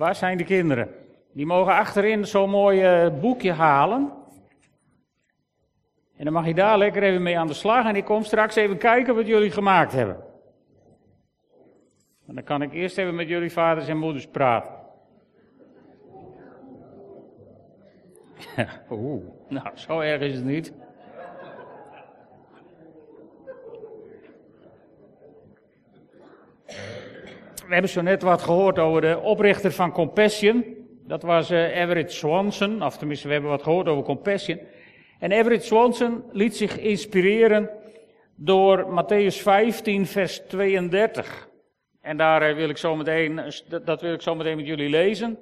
Waar zijn de kinderen? Die mogen achterin zo'n mooi eh, boekje halen. En dan mag je daar lekker even mee aan de slag. En ik kom straks even kijken wat jullie gemaakt hebben. En dan kan ik eerst even met jullie vaders en moeders praten. Oeh, nou, zo erg is het niet. We hebben zo net wat gehoord over de oprichter van Compassion. Dat was uh, Everett Swanson, of tenminste we hebben wat gehoord over Compassion. En Everett Swanson liet zich inspireren door Matthäus 15, vers 32. En daar eh, wil ik zo meteen, dat wil ik zo meteen met jullie lezen.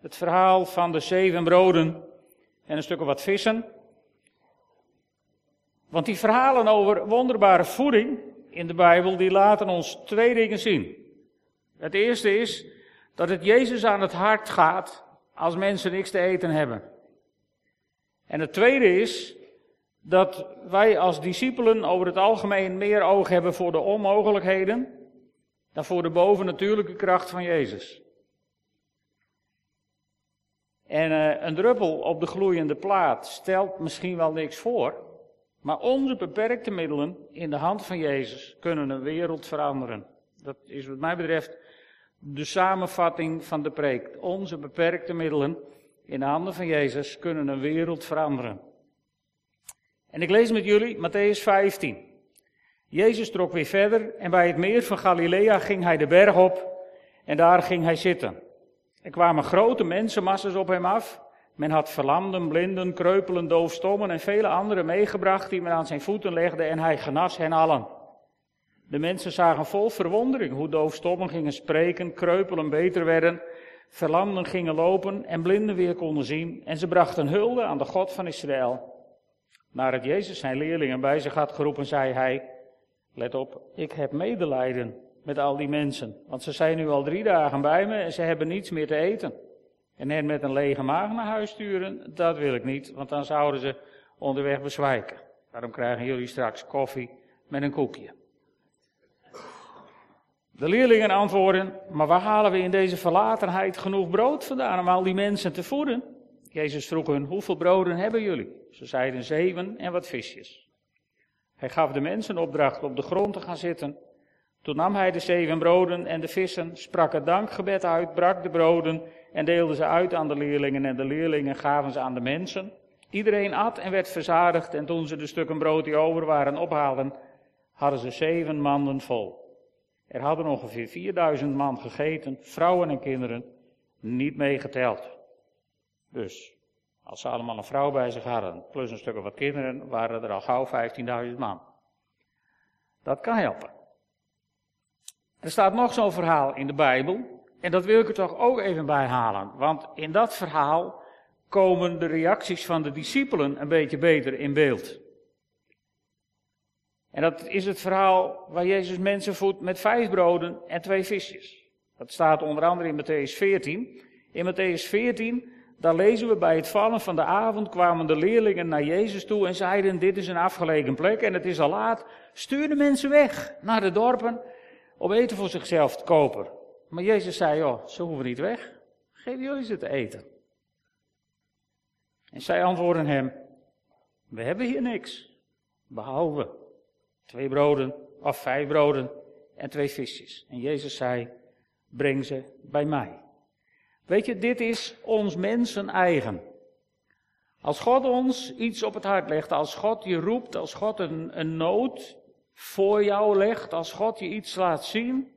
Het verhaal van de zeven broden en een stuk of wat vissen. Want die verhalen over wonderbare voeding in de Bijbel, die laten ons twee dingen zien. Het eerste is dat het Jezus aan het hart gaat als mensen niks te eten hebben. En het tweede is dat wij als discipelen over het algemeen meer oog hebben voor de onmogelijkheden dan voor de bovennatuurlijke kracht van Jezus. En uh, een druppel op de gloeiende plaat stelt misschien wel niks voor, maar onze beperkte middelen in de hand van Jezus kunnen een wereld veranderen. Dat is wat mij betreft de samenvatting van de preek. Onze beperkte middelen in de handen van Jezus kunnen een wereld veranderen. En ik lees met jullie Matthäus 15. Jezus trok weer verder en bij het meer van Galilea ging hij de berg op en daar ging hij zitten. Er kwamen grote mensenmasses op hem af. Men had verlamden, blinden, kreupelen, doofstommen en vele anderen meegebracht die men aan zijn voeten legde en hij genas hen allen. De mensen zagen vol verwondering hoe doofstommen gingen spreken, kreupelen beter werden, verlamden gingen lopen en blinden weer konden zien en ze brachten hulde aan de God van Israël. Nadat Jezus zijn leerlingen bij zich had geroepen, zei hij, let op, ik heb medelijden met al die mensen, want ze zijn nu al drie dagen bij me en ze hebben niets meer te eten. En hen met een lege maag naar huis sturen, dat wil ik niet, want dan zouden ze onderweg bezwijken. Daarom krijgen jullie straks koffie met een koekje. De leerlingen antwoorden, maar waar halen we in deze verlatenheid genoeg brood vandaan om al die mensen te voeden? Jezus vroeg hun, hoeveel broden hebben jullie? Ze zeiden zeven en wat visjes. Hij gaf de mensen opdracht op de grond te gaan zitten. Toen nam hij de zeven broden en de vissen, sprak het dankgebed uit, brak de broden en deelde ze uit aan de leerlingen en de leerlingen gaven ze aan de mensen. Iedereen at en werd verzadigd en toen ze de stukken brood die over waren ophaalden, hadden ze zeven manden vol. Er hadden ongeveer 4000 man gegeten, vrouwen en kinderen, niet meegeteld. Dus, als ze allemaal een vrouw bij zich hadden, plus een stuk of wat kinderen, waren er al gauw 15.000 man. Dat kan helpen. Er staat nog zo'n verhaal in de Bijbel, en dat wil ik er toch ook even bij halen, want in dat verhaal komen de reacties van de discipelen een beetje beter in beeld. En dat is het verhaal waar Jezus mensen voedt met vijf broden en twee visjes. Dat staat onder andere in Matthäus 14. In Matthäus 14, daar lezen we bij het vallen van de avond kwamen de leerlingen naar Jezus toe en zeiden, dit is een afgelegen plek en het is al laat. Stuur de mensen weg naar de dorpen om eten voor zichzelf te kopen. Maar Jezus zei, oh, ze hoeven niet weg. Geef jullie ze te eten. En zij antwoorden hem, we hebben hier niks, behalve Twee broden, of vijf broden en twee visjes. En Jezus zei, breng ze bij mij. Weet je, dit is ons mensen eigen. Als God ons iets op het hart legt, als God je roept, als God een, een nood voor jou legt, als God je iets laat zien,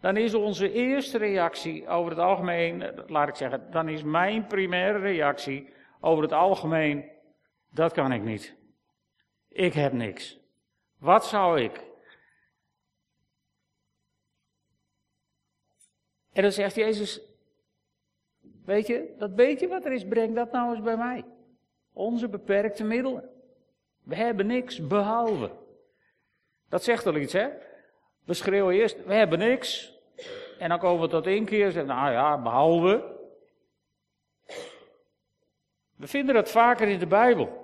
dan is onze eerste reactie over het algemeen, laat ik zeggen, dan is mijn primaire reactie over het algemeen, dat kan ik niet. Ik heb niks. Wat zou ik? En dan zegt Jezus, weet je, dat beetje wat er is, breng dat nou eens bij mij. Onze beperkte middelen. We hebben niks behalve. Dat zegt al iets, hè? We schreeuwen eerst, we hebben niks. En dan komen we tot één keer en zeggen, nou ja, behalve. We vinden dat vaker in de Bijbel.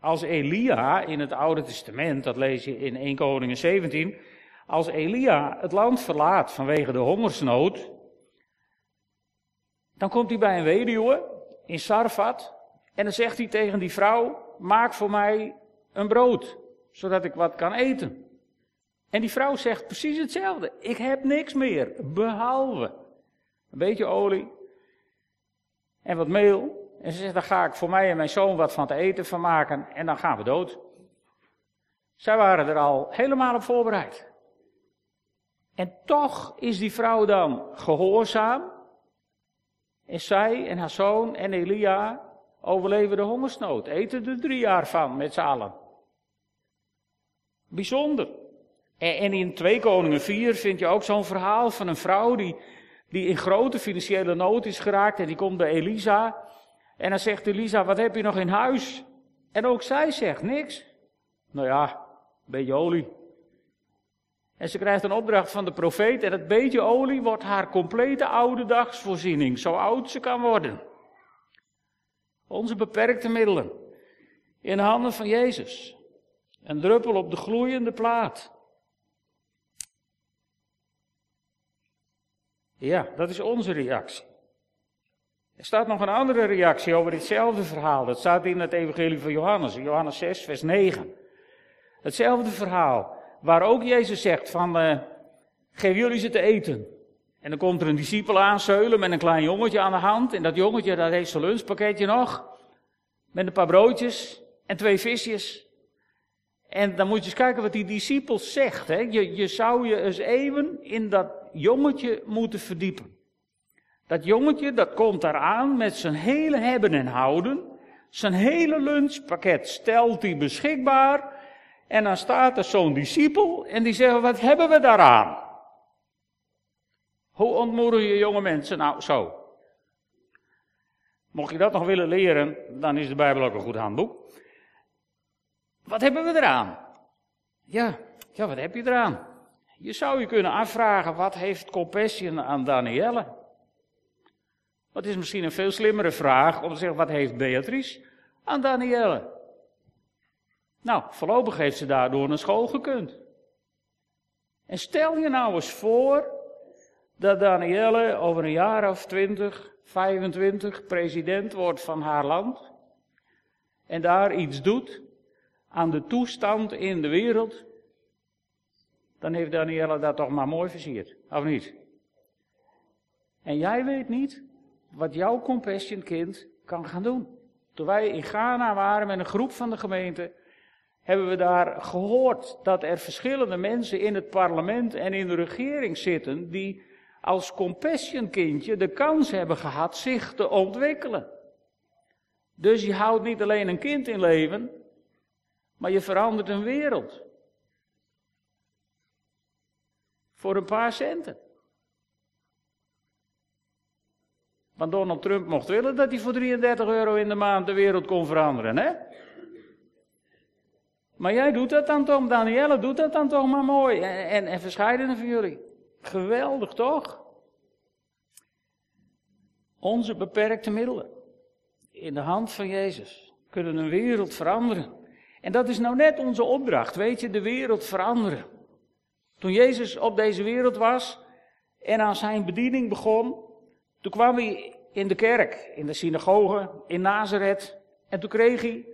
Als Elia in het Oude Testament, dat lees je in 1 Koningen 17, als Elia het land verlaat vanwege de hongersnood, Dan komt hij bij een weduwe in Sarfat. En dan zegt hij tegen die vrouw: Maak voor mij een brood, zodat ik wat kan eten. En die vrouw zegt precies hetzelfde. Ik heb niks meer, behalve een beetje olie en wat meel. En ze zegt, dan ga ik voor mij en mijn zoon wat van te eten van maken en dan gaan we dood. Zij waren er al helemaal op voorbereid. En toch is die vrouw dan gehoorzaam. En zij en haar zoon en Elia overleven de hongersnood. Eten er drie jaar van met z'n allen. Bijzonder. En, in 2 Koningen 4 vind je ook zo'n verhaal van een vrouw die, die in grote financiële nood is geraakt. En die komt bij Elisa. En dan zegt Elisa, wat heb je nog in huis? En ook zij zegt niks. Nou ja, een beetje olie. En ze krijgt een opdracht van de profeet. En dat beetje olie wordt haar complete oude dagsvoorziening. Zo oud ze kan worden. Onze beperkte middelen. In de handen van Jezus. Een druppel op de gloeiende plaat. Ja, dat is onze reactie. Er staat nog een andere reactie over ditzelfde verhaal. Dat staat in het Evangelie van Johannes, Johannes 6, vers 9. Hetzelfde verhaal, waar ook Jezus zegt van, uh, geef jullie ze te eten. En dan komt er een discipel aanzeulen met een klein jongetje aan de hand. En dat jongetje, dat heeft zijn lunchpakketje nog. Met een paar broodjes en twee visjes. En dan moet je eens kijken wat die discipel zegt. Hè? Je, je zou je eens even in dat jongetje moeten verdiepen. Dat jongetje, dat komt eraan met zijn hele hebben en houden. Zijn hele lunchpakket stelt hij beschikbaar. En dan staat er zo'n discipel en die zegt, wat hebben we daaraan? Hoe ontmoeten je jonge mensen nou zo? Mocht je dat nog willen leren, dan is de Bijbel ook een goed handboek. Wat hebben we eraan? Ja, ja, wat heb je eraan? Je zou je kunnen afvragen, wat heeft Compassion aan Danielle? Dat is misschien een veel slimmere vraag om te zeggen, wat heeft Beatrice aan Danielle? Nou, voorlopig heeft ze daardoor naar school gekund. En stel je nou eens voor dat Danielle over een jaar of 20, 25 president wordt van haar land. En daar iets doet aan de toestand in de wereld dan heeft Daniela dat toch maar mooi versierd, of niet? En jij weet niet wat jouw compassion kind kan gaan doen. Toen wij in Ghana waren met een groep van de gemeente, hebben we daar gehoord dat er verschillende mensen in het parlement en in de regering zitten die als compassion kindje de kans hebben gehad zich te ontwikkelen. Dus je houdt niet alleen een kind in leven, maar je verandert een wereld. Voor een paar centen. Want Donald Trump mocht willen dat hij voor 33 euro in de maand de wereld kon veranderen, hè? Maar jij doet dat dan toch, Danielle doet dat dan toch maar mooi. En, en, en van jullie. Geweldig toch? Onze beperkte middelen in de hand van Jezus kunnen een wereld veranderen. En dat is nou net onze opdracht, weet je, de wereld veranderen. Toen Jezus op deze wereld was en aan zijn bediening begon, toen kwam hij in de kerk, in de synagoge, in Nazareth. En toen kreeg hij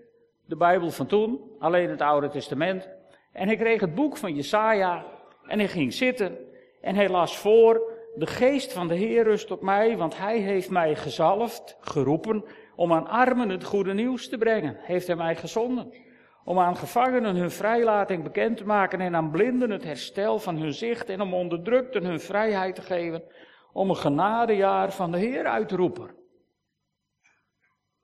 de Bijbel van toen, alleen het Oude Testament. En hij kreeg het boek van Jesaja en hij ging zitten en hij las voor, de geest van de Heer rust op mij, want hij heeft mij gezalfd, geroepen, om aan armen het goede nieuws te brengen. Heeft hij mij gezonden om aan gevangenen hun vrijlating bekend te maken en aan blinden het herstel van hun zicht en om onderdrukten hun vrijheid te geven, om een genadejaar van de Heer uit te roepen.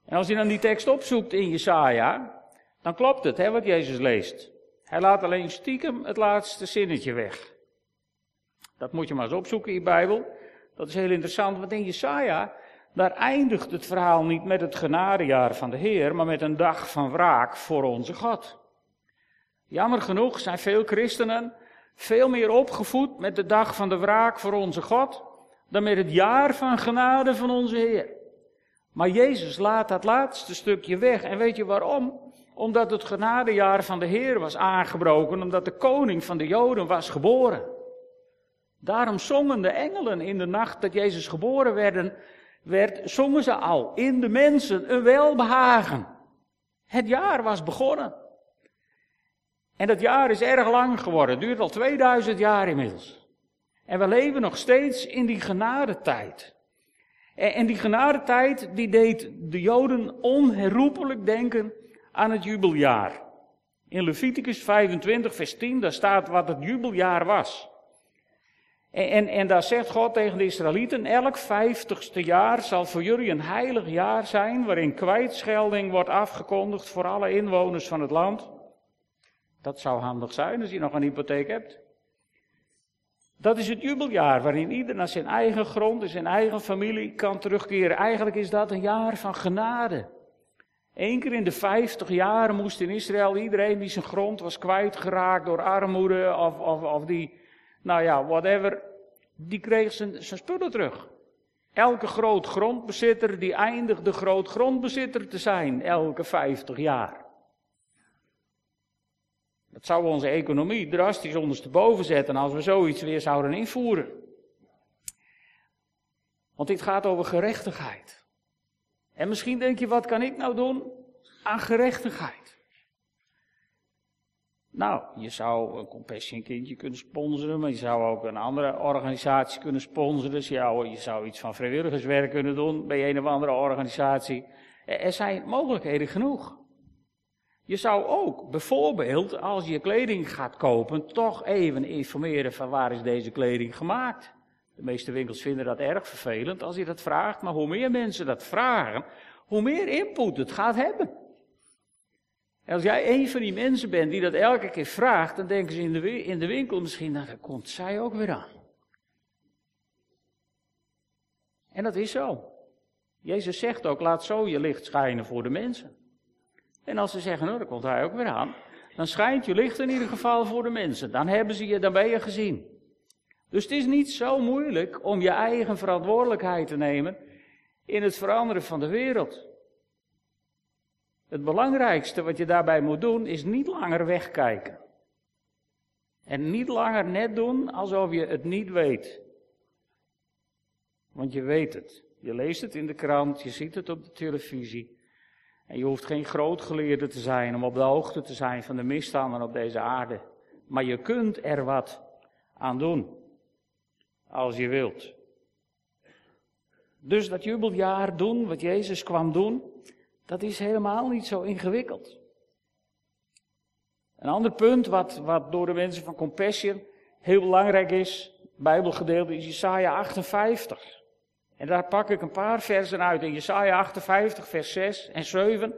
En als je dan die tekst opzoekt in Jesaja, dan klopt het, hè, wat Jezus leest. Hij laat alleen stiekem het laatste zinnetje weg. Dat moet je maar eens opzoeken in je Bijbel. Dat is heel interessant, want in Jesaja daar eindigt het verhaal niet met het genadejaar van de Heer, maar met een dag van wraak voor onze God. Jammer genoeg zijn veel christenen veel meer opgevoed met de dag van de wraak voor onze God, dan met het jaar van genade van onze Heer. Maar Jezus laat dat laatste stukje weg. En weet je waarom? Omdat het genadejaar van de Heer was aangebroken, omdat de koning van de Joden was geboren. Daarom zongen de engelen in de nacht dat Jezus geboren werden werd, zongen ze al, in de mensen een welbehagen. Het jaar was begonnen. En dat jaar is erg lang geworden, duurt al 2000 jaar inmiddels. En we leven nog steeds in die genadetijd. En die genadetijd die deed de Joden onherroepelijk denken aan het jubeljaar. In Leviticus 25, vers 10, daar staat wat het jubeljaar was. En, en, en, daar zegt God tegen de Israëlieten, elk vijftigste jaar zal voor jullie een heilig jaar zijn, waarin kwijtschelding wordt afgekondigd voor alle inwoners van het land. Dat zou handig zijn als je nog een hypotheek hebt. Dat is het jubeljaar waarin ieder naar zijn eigen grond en zijn eigen familie kan terugkeren. Eigenlijk is dat een jaar van genade. Eén keer in de vijftig jaar moest in Israël iedereen die zijn grond was kwijtgeraakt door armoede of, of, of die, nou ja, whatever, die kreeg zijn, zijn spullen terug. Elke groot grondbezitter die eindigde groot grondbezitter te zijn, elke vijftig jaar. Dat zou onze economie drastisch ondersteboven zetten als we zoiets weer zouden invoeren. Want dit gaat over gerechtigheid. En misschien denk je, wat kan ik nou doen aan gerechtigheid? Nou, je zou een Compassion kindje kunnen sponsoren, maar je zou ook een andere organisatie kunnen sponsoren. Dus je zou iets van vrijwilligerswerk kunnen doen bij een of andere organisatie. Er zijn mogelijkheden genoeg. Je zou ook bijvoorbeeld, als je kleding gaat kopen, toch even informeren van waar is deze kleding gemaakt. De meeste winkels vinden dat erg vervelend als je dat vraagt, maar hoe meer mensen dat vragen, hoe meer input het gaat hebben. En als jij een van die mensen bent die dat elke keer vraagt, dan denken ze in de, in de winkel misschien, nou daar komt zij ook weer aan. En dat is zo. Jezus zegt ook, laat zo je licht schijnen voor de mensen. En als ze zeggen, nou, dan komt hij ook weer aan. Dan schijnt je licht in ieder geval voor de mensen. Dan hebben ze je, dan ben je gezien. Dus het is niet zo moeilijk om je eigen verantwoordelijkheid te nemen in het veranderen van de wereld. Het belangrijkste wat je daarbij moet doen is niet langer wegkijken. En niet langer net doen alsof je het niet weet. Want je weet het. Je leest het in de krant, je ziet het op de televisie. En je hoeft geen grootgeleerde te zijn om op de hoogte te zijn van de misstanden op deze aarde. Maar je kunt er wat aan doen. Als je wilt. Dus dat jubeljaar doen, wat Jezus kwam doen, dat is helemaal niet zo ingewikkeld. Een ander punt wat, wat door de mensen van Compassion heel belangrijk is, Bijbelgedeelte, is Jesaja 58. En daar pak ik een paar versen uit in Jesaja 58, vers 6 en 7.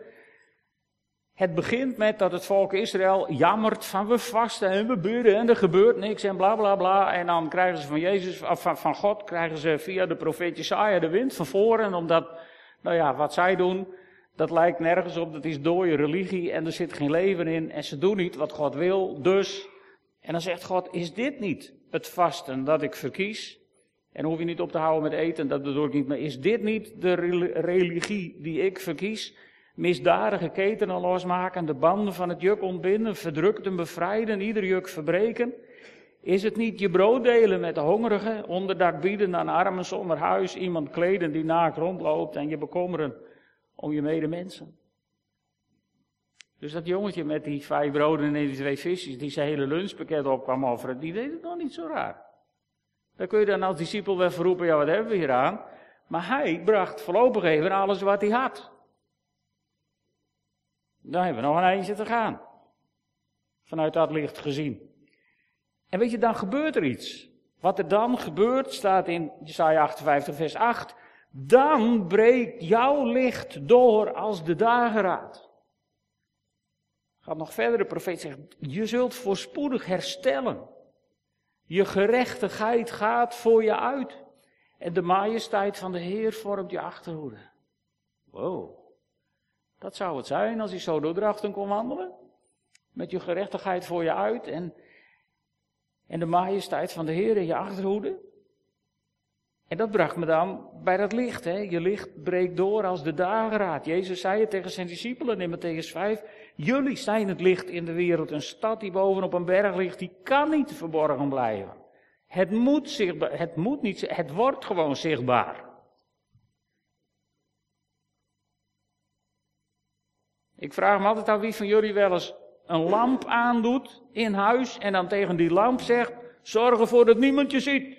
Het begint met dat het volk Israël jammert van we vasten en we bidden en er gebeurt niks en bla bla bla. En dan krijgen ze van Jezus, van, van God, krijgen ze via de profeet Jesaja de wind van voren. Omdat, nou ja, wat zij doen, dat lijkt nergens op, dat is dode religie en er zit geen leven in. En ze doen niet wat God wil, dus. En dan zegt God, is dit niet het vasten dat ik verkies? En hoef je niet op te houden met eten, dat bedoel ik niet. Maar is dit niet de religie die ik verkies? Misdadige ketenen losmaken, de banden van het juk ontbinden, verdrukten bevrijden, ieder juk verbreken? Is het niet je brood delen met de hongerigen, onderdak bieden aan armen zonder huis, iemand kleden die naakt rondloopt en je bekommeren om je medemensen? Dus dat jongetje met die vijf broden en die twee visjes, die zijn hele lunchpakket op kwam offeren, die deed het nog niet zo raar. Dan kun je dan als discipel wel verroepen, ja wat hebben we hier aan? Maar hij bracht voorlopig even alles wat hij had. Dan hebben we nog een eindje te gaan. Vanuit dat licht gezien. En weet je, dan gebeurt er iets. Wat er dan gebeurt, staat in Jesaja 58 vers 8. Dan breekt jouw licht door als de dageraad. Gaat nog verder, de profeet zegt, je zult voorspoedig herstellen. Je gerechtigheid gaat voor je uit. En de majesteit van de Heer vormt je achterhoede. Wow. Dat zou het zijn als hij zo door drachten kon wandelen. Met je gerechtigheid voor je uit en, en de majesteit van de Heer in je achterhoede. En dat bracht me dan bij dat licht. Hè? Je licht breekt door als de dageraad. Jezus zei het tegen zijn discipelen in Matthäus 5. Jullie zijn het licht in de wereld. Een stad die bovenop een berg ligt, die kan niet verborgen blijven. Het moet, zichtbaar, het moet niet, het wordt gewoon zichtbaar. Ik vraag me altijd af wie van jullie wel eens een lamp aandoet in huis en dan tegen die lamp zegt: zorg ervoor dat niemand je ziet.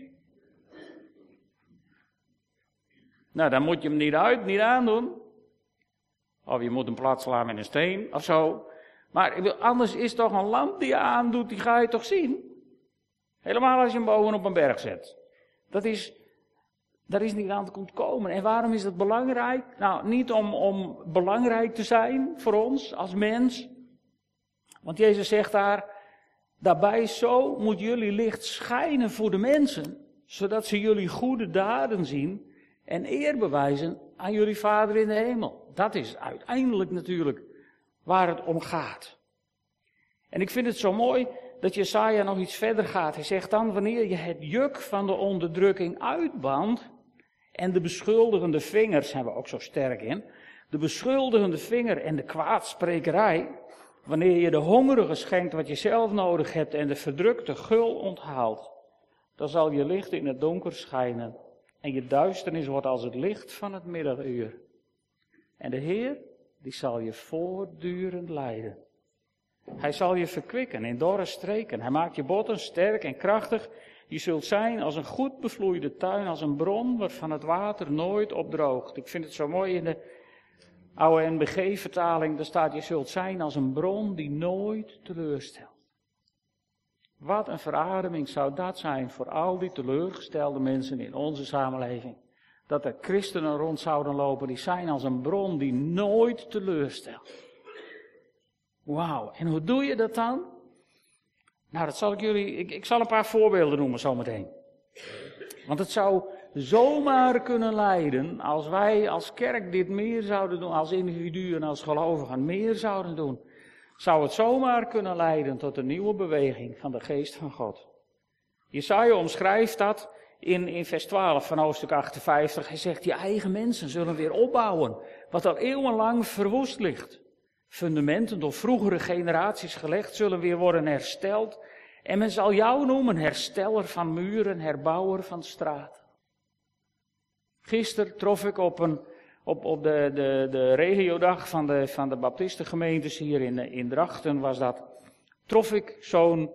Nou, dan moet je hem niet uit, niet aandoen. Of je moet hem plat slaan met een steen of zo. Maar anders is toch een lamp die je aandoet, die ga je toch zien? Helemaal als je hem boven op een berg zet. Dat is, daar is niet aan te komen. En waarom is dat belangrijk? Nou, niet om, om belangrijk te zijn voor ons als mens. Want Jezus zegt daar, daarbij zo moet jullie licht schijnen voor de mensen, zodat ze jullie goede daden zien en eer bewijzen aan jullie Vader in de hemel. Dat is uiteindelijk natuurlijk waar het om gaat. En ik vind het zo mooi dat Jesaja nog iets verder gaat. Hij zegt dan, wanneer je het juk van de onderdrukking uitbandt, en de beschuldigende vinger, zijn we ook zo sterk in, de beschuldigende vinger en de kwaadsprekerij, wanneer je de hongerige schenkt wat je zelf nodig hebt en de verdrukte gul onthaalt, dan zal je licht in het donker schijnen en je duisternis wordt als het licht van het middaguur. En de Heer, die zal je voortdurend leiden. Hij zal je verkwikken in dorre streken. Hij maakt je botten sterk en krachtig. Je zult zijn als een goed bevloeide tuin, als een bron waarvan het water nooit opdroogt. Ik vind het zo mooi in de oude NBG-vertaling, daar staat je zult zijn als een bron die nooit teleurstelt. Wat een verademing zou dat zijn voor al die teleurgestelde mensen in onze samenleving. Dat er christenen rond zouden lopen die zijn als een bron die nooit teleurstelt. Wauw, en hoe doe je dat dan? Nou, dat zal ik jullie, ik, ik zal een paar voorbeelden noemen zometeen. Want het zou zomaar kunnen leiden als wij als kerk dit meer zouden doen, als individuen en als gelovigen meer zouden doen. Zou het zomaar kunnen leiden tot een nieuwe beweging van de geest van God. Jesaja omschrijft dat in, in vers 12 van hoofdstuk 58. Hij zegt, je eigen mensen zullen weer opbouwen, wat al eeuwenlang verwoest ligt fundamenten door vroegere generaties gelegd zullen weer worden hersteld. En men zal jou noemen hersteller van muren, herbouwer van straten. Gisteren trof ik op, een, op, op de, de, de regiodag van de, van de baptistengemeentes hier in, in Drachten was dat. Trof ik zo'n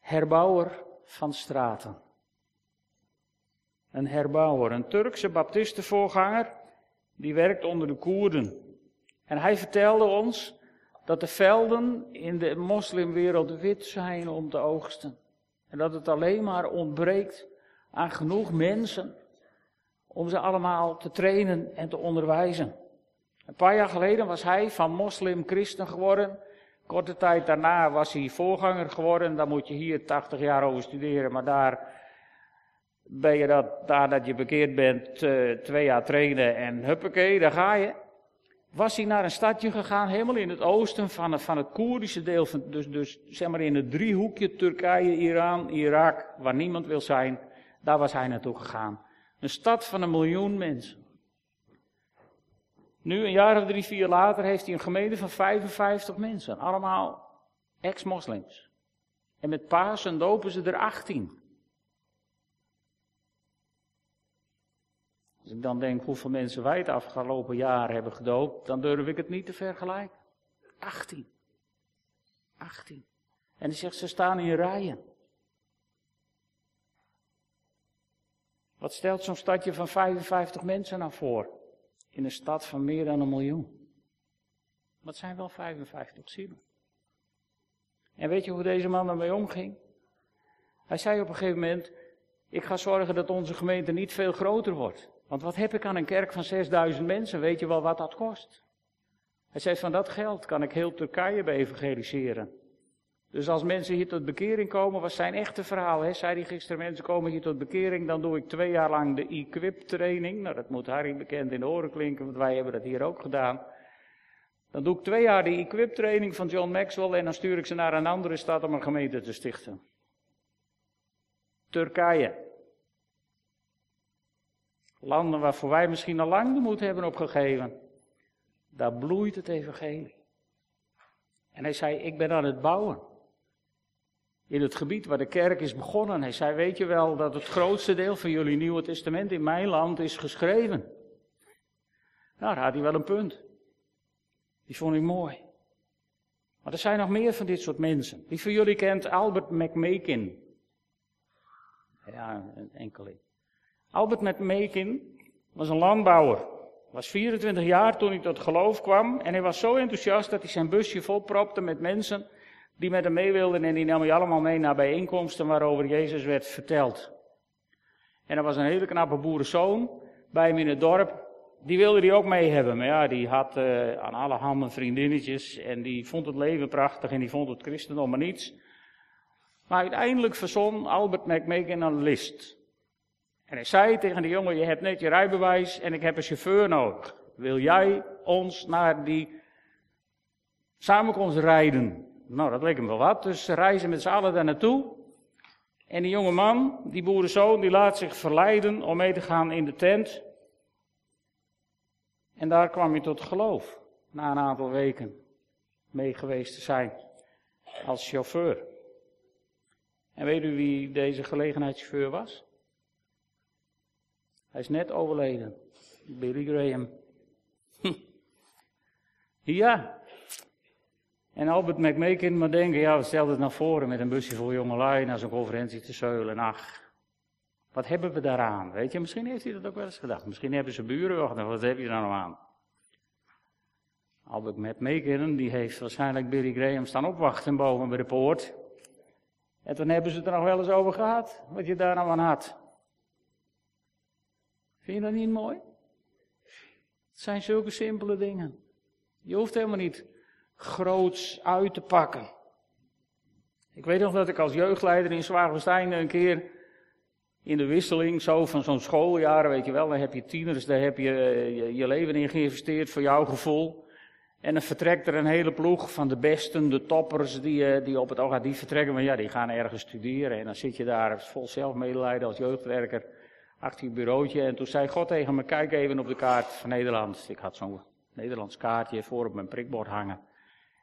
herbouwer van straten. Een herbouwer, een Turkse baptistenvoorganger, die werkt onder de Koerden. En hij vertelde ons dat de velden in de moslimwereld wit zijn om te oogsten. En dat het alleen maar ontbreekt aan genoeg mensen om ze allemaal te trainen en te onderwijzen. Een paar jaar geleden was hij van moslim-christen geworden. Korte tijd daarna was hij voorganger geworden. Dan moet je hier 80 jaar over studeren, maar daar ben je dat, daar dat je bekeerd bent, eh, twee jaar trainen en huppakee, daar ga je was hij naar een stadje gegaan, helemaal in het oosten van het, van het Koerdische deel, van, dus, dus zeg maar in het driehoekje Turkije, Iran, Irak, waar niemand wil zijn. Daar was hij naartoe gegaan. Een stad van een miljoen mensen. Nu, een jaar of drie, vier later, heeft hij een gemeente van 55 mensen. Allemaal ex-moslims. En met Pasen dopen ze er 18. Als ik dan denk hoeveel mensen wij het afgelopen jaar hebben gedoopt, dan durf ik het niet te vergelijken. 18. 18. En hij zegt, ze staan in rijen. Wat stelt zo'n stadje van 55 mensen nou voor? In een stad van meer dan een miljoen. Wat zijn wel 55 zielen? En weet je hoe deze man ermee omging? Hij zei op een gegeven moment: Ik ga zorgen dat onze gemeente niet veel groter wordt. Want wat heb ik aan een kerk van 6000 mensen? Weet je wel wat dat kost? Hij zei, van dat geld kan ik heel Turkije beevangeliseren. Dus als mensen hier tot bekering komen, was zijn echte verhaal, hè? zei hij gisteren, mensen komen hier tot bekering, dan doe ik twee jaar lang de equip training. Nou, dat moet Harry bekend in de oren klinken, want wij hebben dat hier ook gedaan. Dan doe ik twee jaar de equip training van John Maxwell en dan stuur ik ze naar een andere stad om een gemeente te stichten. Turkije. Landen waarvoor wij misschien al lang de moed hebben opgegeven. Daar bloeit het evangelie. En hij zei, ik ben aan het bouwen. In het gebied waar de kerk is begonnen. Hij zei, weet je wel dat het grootste deel van jullie Nieuwe Testament in mijn land is geschreven. Nou, daar had hij wel een punt. Die vond ik mooi. Maar er zijn nog meer van dit soort mensen. Wie van jullie kent Albert McMakin? Ja, een enkeling. Albert McMakin was een landbouwer. Was 24 jaar toen hij tot geloof kwam. En hij was zo enthousiast dat hij zijn busje volpropte met mensen die met hem mee wilden. En die nam hij allemaal mee naar bijeenkomsten waarover Jezus werd verteld. En er was een hele knappe boerenzoon bij hem in het dorp. Die wilde hij ook mee hebben. Maar ja, die had uh, aan alle handen vriendinnetjes. En die vond het leven prachtig en die vond het christendom maar niets. Maar uiteindelijk verzon Albert McMakin een list. En hij zei tegen de jongen, je hebt net je rijbewijs en ik heb een chauffeur nodig. Wil jij ons naar die samenkomst rijden? Nou, dat leek hem wel wat, dus ze reizen met z'n allen daar naartoe. En die jonge man, die boerenzoon, die laat zich verleiden om mee te gaan in de tent. En daar kwam hij tot geloof, na een aantal weken mee geweest te zijn als chauffeur. En weet u wie deze gelegenheidschauffeur was? Hij is net overleden. Billy Graham. ja. En Albert McMakin maar denken, ja, stel het naar voren met een busje voor jongelui naar zo'n conferentie te zeulen. Ach, wat hebben we daaraan? Weet je, misschien heeft hij dat ook wel eens gedacht. Misschien hebben ze buren wat heb je daar nou aan? Albert McMakin, die heeft waarschijnlijk Billy Graham staan opwachten boven bij de poort. En toen hebben ze het er nog wel eens over gehad, wat je daar nou aan had. Vind je dat niet mooi? Het zijn zulke simpele dingen. Je hoeft helemaal niet groots uit te pakken. Ik weet nog dat ik als jeugdleider in Zwaagwestein een keer in de wisseling zo van zo'n schooljaren, weet je wel, daar heb je tieners, daar heb je je, je leven in geïnvesteerd voor jouw gevoel. En dan vertrekt er een hele ploeg van de besten, de toppers, die, eh, die op het oog vertrekken, maar ja, die gaan ergens studeren. En dan zit je daar vol zelfmedelijden als jeugdwerker achter je bureautje. En toen zei God tegen me, kijk even op de kaart van Nederland. Ik had zo'n Nederlands kaartje voor op mijn prikbord hangen.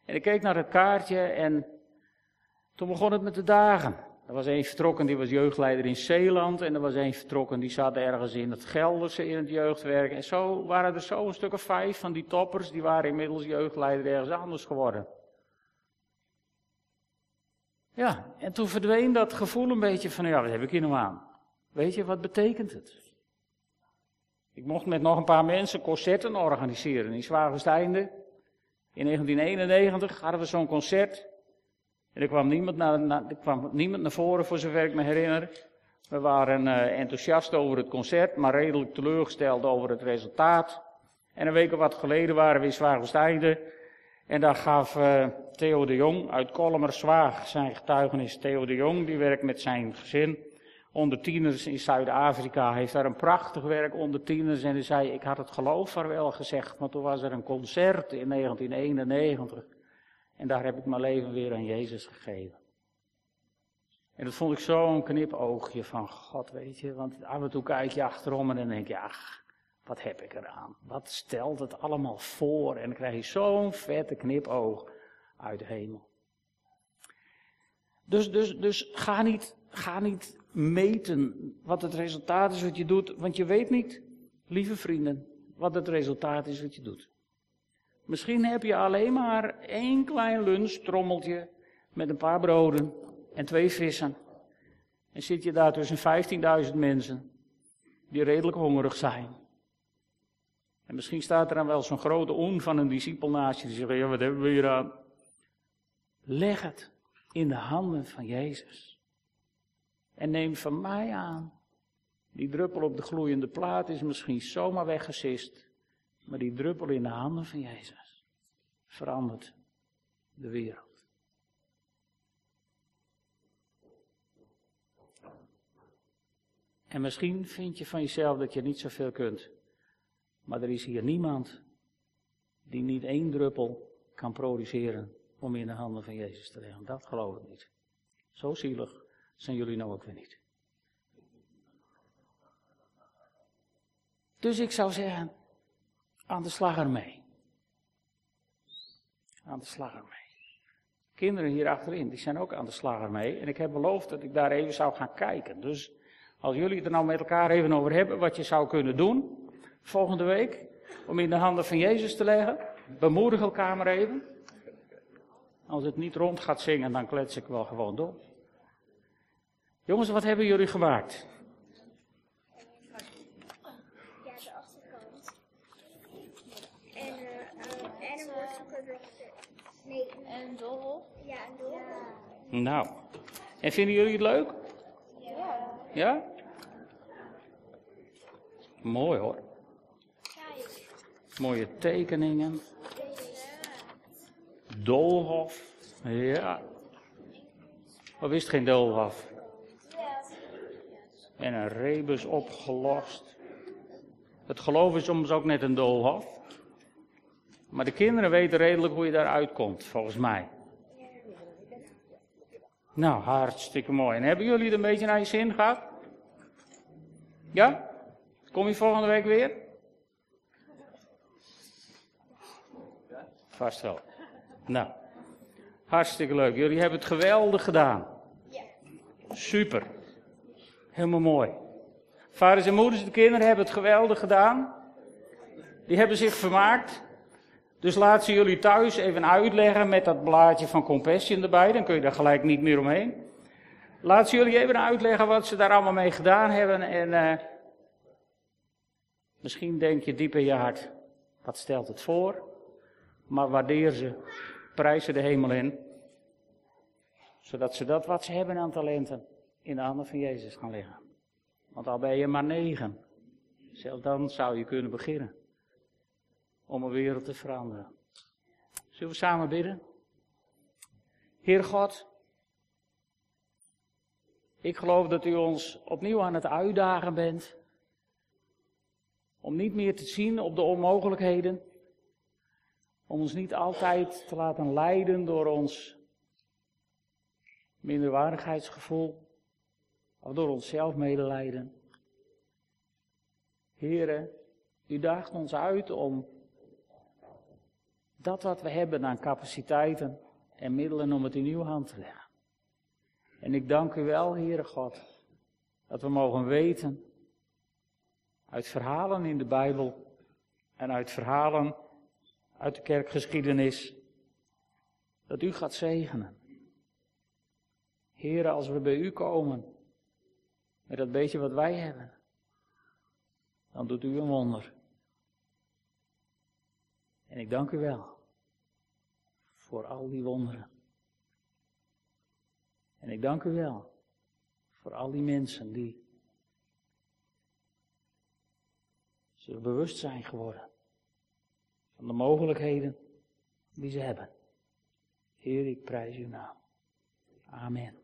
En ik keek naar het kaartje en toen begon het met de dagen. Er was één vertrokken, die was jeugdleider in Zeeland. En er was één vertrokken, die zat ergens in het Gelderse in het jeugdwerk. En zo waren er zo een stuk of vijf van die toppers, die waren inmiddels jeugdleider ergens anders geworden. Ja, en toen verdween dat gevoel een beetje van, ja, wat heb ik hier nou aan? Weet je, wat betekent het? Ik mocht met nog een paar mensen concerten organiseren in Zwaagesteinde. In 1991 hadden we zo'n concert. En er kwam niemand naar, er kwam niemand naar voren, voor zover ik me herinner. We waren uh, enthousiast over het concert, maar redelijk teleurgesteld over het resultaat. En een week of wat geleden waren we in Zwaagwesteinde. En daar gaf uh, Theo de Jong uit Kollemerswaag zijn getuigenis. Theo de Jong, die werkt met zijn gezin onder tieners in Zuid-Afrika. heeft daar een prachtig werk onder tieners. En hij zei, ik had het geloof wel gezegd, maar toen was er een concert in 1991. En daar heb ik mijn leven weer aan Jezus gegeven. En dat vond ik zo'n knipoogje van God, weet je. Want af en toe kijk je achterom en dan denk je, ach, wat heb ik eraan? Wat stelt het allemaal voor? En dan krijg je zo'n vette knipoog uit de hemel. Dus, dus, dus ga, niet, ga niet meten wat het resultaat is wat je doet, want je weet niet, lieve vrienden, wat het resultaat is wat je doet. Misschien heb je alleen maar één klein lunchtrommeltje met een paar broden en twee vissen. En zit je daar tussen 15.000 mensen die redelijk hongerig zijn. En misschien staat er dan wel zo'n grote on van een discipel naast je die zegt, ja wat hebben we hier aan? Leg het in de handen van Jezus. En neem van mij aan, die druppel op de gloeiende plaat is misschien zomaar weggesist. Maar die druppel in de handen van Jezus verandert de wereld. En misschien vind je van jezelf dat je niet zoveel kunt. Maar er is hier niemand die niet één druppel kan produceren om in de handen van Jezus te leggen. Dat geloof ik niet. Zo zielig zijn jullie nou ook weer niet. Dus ik zou zeggen, aan de slag ermee. Aan de slag ermee. Kinderen hier achterin, die zijn ook aan de slag ermee. En ik heb beloofd dat ik daar even zou gaan kijken. Dus als jullie het er nou met elkaar even over hebben, wat je zou kunnen doen volgende week, om in de handen van Jezus te leggen, bemoedig elkaar maar even. Als het niet rond gaat zingen, dan klets ik wel gewoon door. Jongens, wat hebben jullie gemaakt? Ja, de achterkant. En, uh, en een. Nee, En ja, een doel. Nou, en vinden jullie het leuk? Ja. Ja? Mooi hoor. Kijk. Mooie tekeningen. Doolhof. Ja. Of is het geen doolhof? En een rebus opgelost. Het geloof is soms ook net een doolhof. Maar de kinderen weten redelijk hoe je daaruit komt, volgens mij. Nou, hartstikke mooi. En hebben jullie het een beetje naar je zin gehad? Ja? Kom je volgende week weer? Vast wel. Nou, hartstikke leuk. Jullie hebben het geweldig gedaan. Super. Helemaal mooi. Vaders en moeders, de kinderen hebben het geweldig gedaan. Die hebben zich vermaakt. Dus laat ze jullie thuis even uitleggen met dat blaadje van Compassion erbij. Dan kun je daar gelijk niet meer omheen. Laat ze jullie even uitleggen wat ze daar allemaal mee gedaan hebben. En eh, misschien denk je diep in je hart, wat stelt het voor? Maar waardeer ze, prijs ze de hemel in. Zodat ze dat wat ze hebben aan talenten in de handen van Jezus gaan leggen. Want al ben je maar negen, zelfs dan zou je kunnen beginnen om een wereld te veranderen. Zullen we samen bidden? Heer God, ik geloof dat u ons opnieuw aan het uitdagen bent om niet meer te zien op de onmogelijkheden, om ons niet altijd te laten leiden door ons minderwaardigheidsgevoel of door ons zelfmedelijden. Heren, u daagt ons uit om dat wat we hebben aan capaciteiten en middelen om het in uw hand te leggen. En ik dank u wel, Heere God, dat we mogen weten uit verhalen in de Bijbel en uit verhalen uit de kerkgeschiedenis dat u gaat zegenen. Heren, als we bij u komen met dat beetje wat wij hebben, dan doet u een wonder. En ik dank u wel voor al die wonderen. En ik dank u wel voor al die mensen die zich bewust zijn geworden van de mogelijkheden die ze hebben. Heer, ik prijs uw naam. Amen.